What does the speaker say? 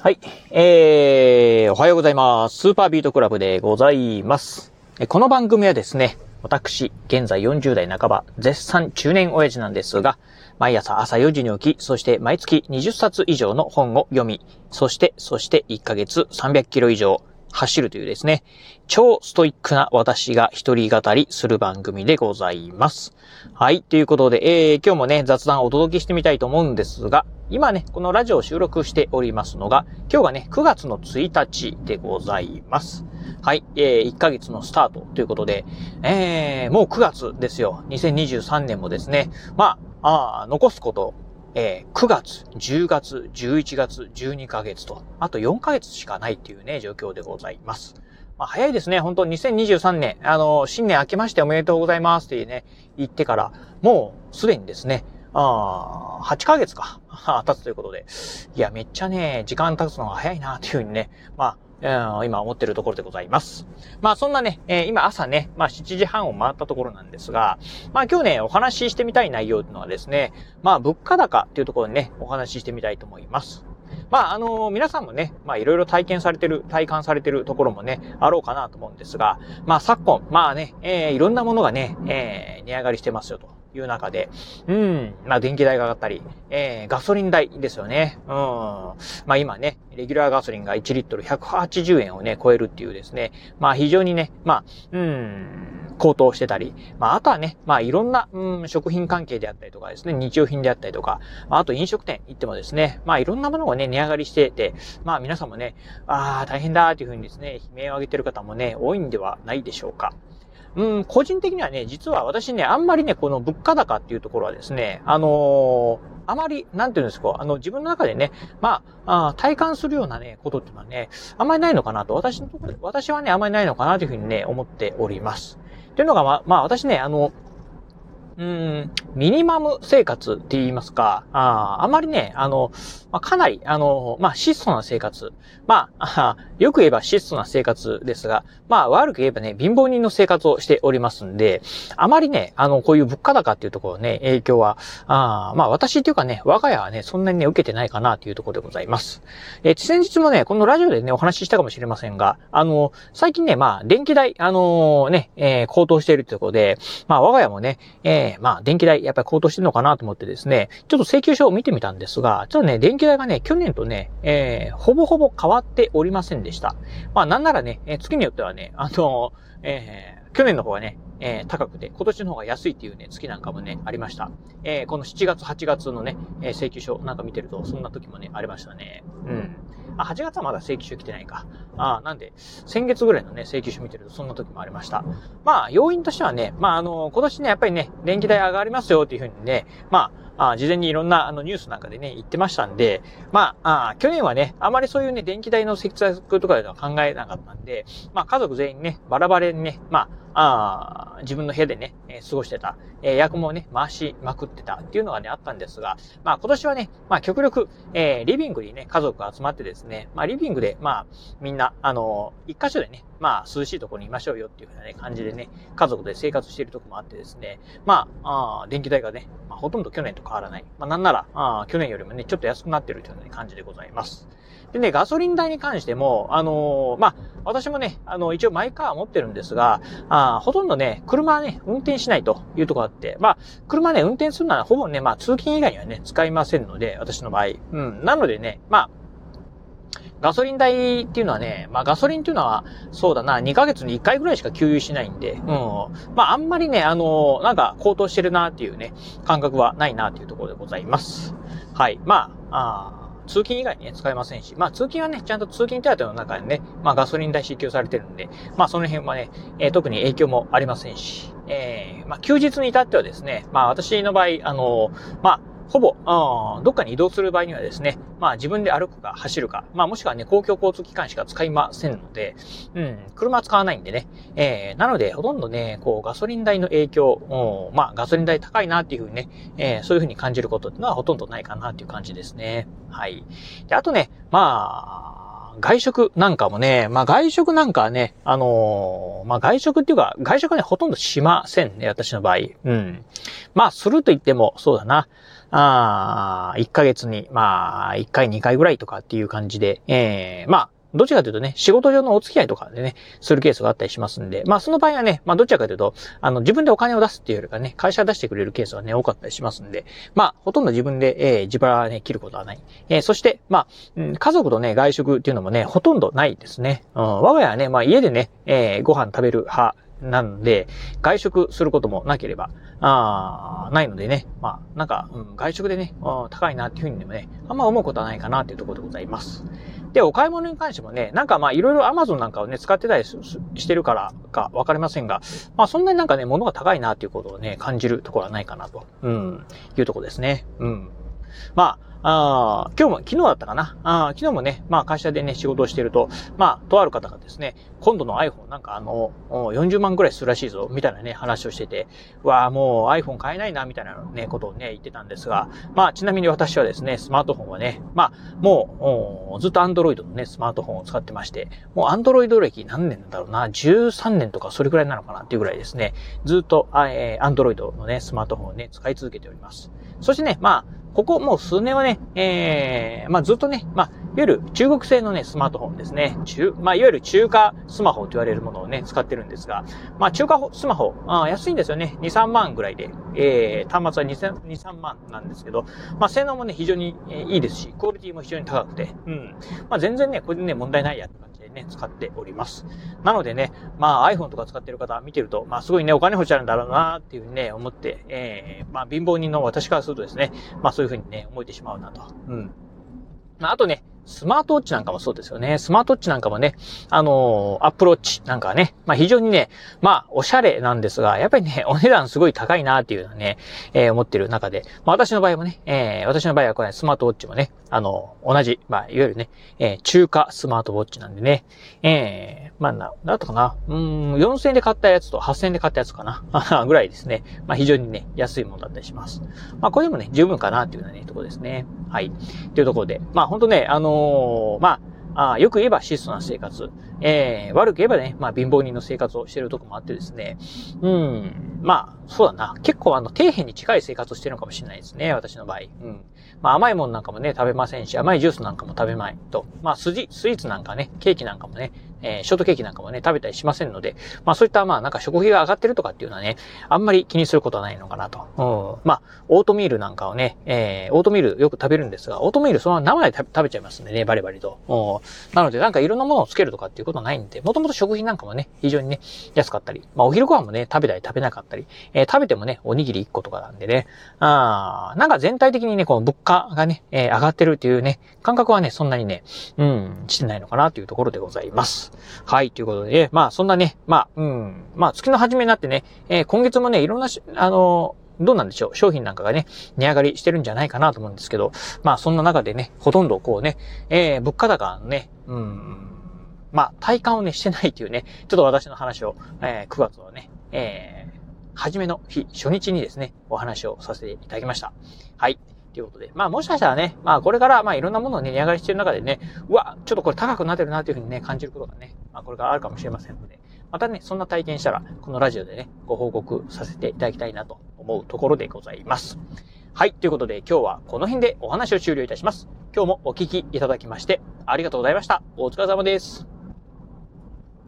はい。えー、おはようございます。スーパービートクラブでございます。この番組はですね、私、現在40代半ば、絶賛中年親父なんですが、毎朝朝4時に起き、そして毎月20冊以上の本を読み、そして、そして1ヶ月300キロ以上走るというですね、超ストイックな私が一人語りする番組でございます。はい。ということで、えー、今日もね、雑談をお届けしてみたいと思うんですが、今ね、このラジオを収録しておりますのが、今日がね、9月の1日でございます。はい。えー、1ヶ月のスタートということで、えー、もう9月ですよ。2023年もですね、まあ、あ残すことえー、9月、10月、11月、12ヶ月と、あと4ヶ月しかないっていうね、状況でございます。まあ、早いですね。本当2023年、あの、新年明けましておめでとうございますってね、言ってから、もうすでにですね、あ8ヶ月か、経つということで。いや、めっちゃね、時間経つのが早いな、というふうにね、まあ、今思ってるところでございます。まあそんなね、えー、今朝ね、まあ7時半を回ったところなんですが、まあ今日ね、お話ししてみたい内容というのはですね、まあ物価高っていうところにね、お話ししてみたいと思います。まあ、あの、皆さんもね、まあ、いろいろ体験されてる、体感されてるところもね、あろうかなと思うんですが、まあ、昨今、まあね、えー、いろんなものがね、えー、値上がりしてますよと。いう中で、うん、まあ電気代が上がったり、えー、ガソリン代ですよね。うん。まあ今ね、レギュラーガソリンが1リットル180円をね、超えるっていうですね、まあ非常にね、まあ、うん、高騰してたり、まああとはね、まあいろんな、うん、食品関係であったりとかですね、日用品であったりとか、あと飲食店行ってもですね、まあいろんなものがね、値上がりしてて、まあ皆さんもね、ああ、大変だっていうふうにですね、悲鳴を上げてる方もね、多いんではないでしょうか。うん、個人的にはね、実は私ね、あんまりね、この物価高っていうところはですね、あのー、あまり、なんていうんですか、あの、自分の中でね、まあ、あ体感するようなね、ことっていうのはね、あんまりないのかなと、私のところで、私はね、あんまりないのかなというふうにね、思っております。というのが、まあ、まあ、私ね、あの、うん、ミニマム生活って言いますか、ああまりね、あの、まあ、かなり、あの、まあ、質素な生活。まあ、よく言えば質素な生活ですが、まあ、悪く言えばね、貧乏人の生活をしておりますんで、あまりね、あの、こういう物価高っていうところね、影響は、あまあ、私っていうかね、我が家はね、そんなにね、受けてないかなというところでございます。えー、先日もね、このラジオでね、お話ししたかもしれませんが、あの、最近ね、まあ、電気代、あのね、えー、高騰しているということで、まあ、我が家もね、えー、まあ、電気代、やっぱり高騰してるのかなと思ってですね、ちょっと請求書を見てみたんですが、ちょっとね、電気代がね、去年とね、えー、ほぼほぼ変わっておりませんでした。まあ、なんならね、え、月によってはね、あの、えー、去年の方がね、えー、高くて、今年の方が安いっていうね、月なんかもね、ありました。えー、この7月、8月のね、え、請求書なんか見てると、そんな時もね、ありましたね。うん。あ、8月はまだ請求書来てないか。あなんで、先月ぐらいのね、請求書見てるとそんな時もありました。まあ、要因としてはね、まあ、あの、今年ね、やっぱりね、電気代上がりますよっていうふうにね、まあ、あ事前にいろんなあのニュースなんかでね、言ってましたんで、まあ、あ去年はね、あまりそういうね、電気代の節約とかでは考えなかったんで、まあ、家族全員ね、バラバラにね、まあ、あ自分の部屋でね、え、過ごしてた、えー、役もね、回しまくってたっていうのがね、あったんですが、まあ、今年はね、まあ、極力、えー、リビングにね、家族が集まってですね、まあ、リビングで、まあ、みんな、あの一箇所でね、まあ、涼しいところにいましょうよっていうふうなね、感じでね、家族で生活しているとこもあってですね、まあ、あ電気代がね、まあ、ほとんど去年と変わらない。まあ、なんなら、あ去年よりもね、ちょっと安くなってるというような感じでございます。でね、ガソリン代に関しても、あのー、まあ、私もね、あの、一応マイカー持ってるんですが、あほとんどね、車はね、運転しないというところがあって、まあ、車ね、運転するのはほぼね、まあ、通勤以外にはね、使いませんので、私の場合。うん。なのでね、まあ、ガソリン代っていうのはね、まあガソリンっていうのは、そうだな、2ヶ月に1回ぐらいしか給油しないんで、うん。まああんまりね、あの、なんか高騰してるなっていうね、感覚はないなっていうところでございます。はい。まあ、あ通勤以外にね、使えませんし、まあ通勤はね、ちゃんと通勤手当の中でね、まあガソリン代支給されてるんで、まあその辺はね、えー、特に影響もありませんし、えー、まあ休日に至ってはですね、まあ私の場合、あのー、まあほぼ、うん、どっかに移動する場合にはですね、まあ自分で歩くか走るか、まあもしくはね、公共交通機関しか使いませんので、うん、車使わないんでね、えー、なのでほとんどね、こうガソリン代の影響、うん、まあガソリン代高いなっていうふうにね、えー、そういうふうに感じることっていうのはほとんどないかなっていう感じですね。はい。で、あとね、まあ、外食なんかもね、まあ外食なんかはね、あのー、まあ外食っていうか、外食はね、ほとんどしませんね、私の場合。うん。まあ、すると言っても、そうだな。あ1ヶ月に、まあ、1回2回ぐらいとかっていう感じで、えー、まあ、どちらかというとね、仕事上のお付き合いとかでね、するケースがあったりしますんで、まあその場合はね、まあどちらかというと、あの自分でお金を出すっていうよりかね、会社出してくれるケースはね、多かったりしますんで、まあほとんど自分で、えー、自腹はね、切ることはない。えー、そして、まあ、うん、家族とね、外食っていうのもね、ほとんどないですね。うん、我が家はね、まあ家でね、えー、ご飯食べる派なんで、外食することもなければ、あないのでね、まあ、なんか、うん、外食でね、高いなっていうふうにでもね、あんま思うことはないかなっていうところでございます。で、お買い物に関してもね、なんかまあいろいろ Amazon なんかをね、使ってたりしてるからかわかりませんが、まあそんなになんかね、物が高いなっていうことをね、感じるところはないかなと、うん、いうところですね。うん。まあ、ああ今日も、昨日だったかな？あ昨日もね、まあ会社でね、仕事をしていると、まあ、とある方がですね、今度の iPhone なんかあの、40万ぐらいするらしいぞ、みたいなね、話をしてて、わあ、もう iPhone 買えないな、みたいなね、ことをね、言ってたんですが、まあ、ちなみに私はですね、スマートフォンはね、まあ、もう、ずっと Android のね、スマートフォンを使ってまして、もう Android 歴何年だろうな、13年とかそれくらいなのかな？っていうぐらいですね、ずっと、えー、Android のね、スマートフォンをね、使い続けております。そしてね、まあ、ここもう数年はね、えー、まあずっとね、まあ、いわゆる中国製のね、スマートフォンですね。中、まあいわゆる中華スマホと言われるものをね、使ってるんですが、まあ中華スマホ、あ安いんですよね。2、3万ぐらいで、えー、端末は2、2 3万なんですけど、まあ性能もね、非常にいいですし、クオリティも非常に高くて、うん。まあ全然ね、これでね、問題ないやって感じでね、使っております。なのでね、まあ iPhone とか使ってる方見てると、まあすごいね、お金欲しあるんだろうなっていうふうにね、思って、えー、まあ貧乏人の私からするとですね、まあそういうふうにね、思えてしまうなと。うん。まああとね、スマートウォッチなんかもそうですよね。スマートウォッチなんかもね、あのー、アップローチなんかはね、まあ非常にね、まあおしゃれなんですが、やっぱりね、お値段すごい高いなっていうのはね、えー、思ってる中で、まあ私の場合もね、えー、私の場合はこれねスマートウォッチもね、あの、同じ、まあいわゆるね、えー、中華スマートウォッチなんでね、えー、まあな、だったかな、うん、4000円で買ったやつと8000円で買ったやつかな、ぐらいですね。まあ非常にね、安いものだったりします。まあこれでもね、十分かなっていうようなね、ところですね。はい。というところで、まあ本当ね、あのー、まあ、あよく言えば質素な生活。えー、悪く言えばね、まあ貧乏人の生活をしてるとこもあってですね。うん。まあ、そうだな。結構あの、底辺に近い生活をしてるのかもしれないですね。私の場合。うん。まあ甘いものなんかもね、食べませんし、甘いジュースなんかも食べまいと。まあ、スジ、スイーツなんかね、ケーキなんかもね、えー、ショートケーキなんかもね、食べたりしませんので、まあそういったまあなんか食費が上がってるとかっていうのはね、あんまり気にすることはないのかなと。うん。まあ、オートミールなんかをね、えー、オートミールよく食べるんですが、オートミールそのまま生で食べちゃいますんでね、バリバリと。うん。なのでなんかいろんなものをつけるとかっていうことはないんで、もともと食品なんかもね、非常にね、安かったり、まあお昼ご飯もね、食べたり食べなかったり、えー、食べてもね、おにぎり1個とかなんでね、あなんか全体的にね、この物価がね、えー、上がってるっていうね、感覚はね、そんなにね、うん、してないのかなというところでございます。はい、ということで、まあ、そんなね、まあ、うん、まあ、月の初めになってね、えー、今月もね、いろんなあのどうなんでしょう。商品なんかがね、値上がりしてるんじゃないかなと思うんですけど、まあそんな中でね、ほとんどこうね、えー、物価高のね、うん、まあ体感をね、してないっていうね、ちょっと私の話を、えー、9月のね、えー、初めの日、初日にですね、お話をさせていただきました。はい。ということで。まあもしかしたらね、まあこれからまあいろんなものをね、値上がりしてる中でね、うわ、ちょっとこれ高くなってるなというふうにね、感じることがね、まあこれからあるかもしれませんので、またね、そんな体験したら、このラジオでね、ご報告させていただきたいなと思うところでございます。はい。ということで今日はこの辺でお話を終了いたします。今日もお聞きいただきましてありがとうございました。お疲れ様です。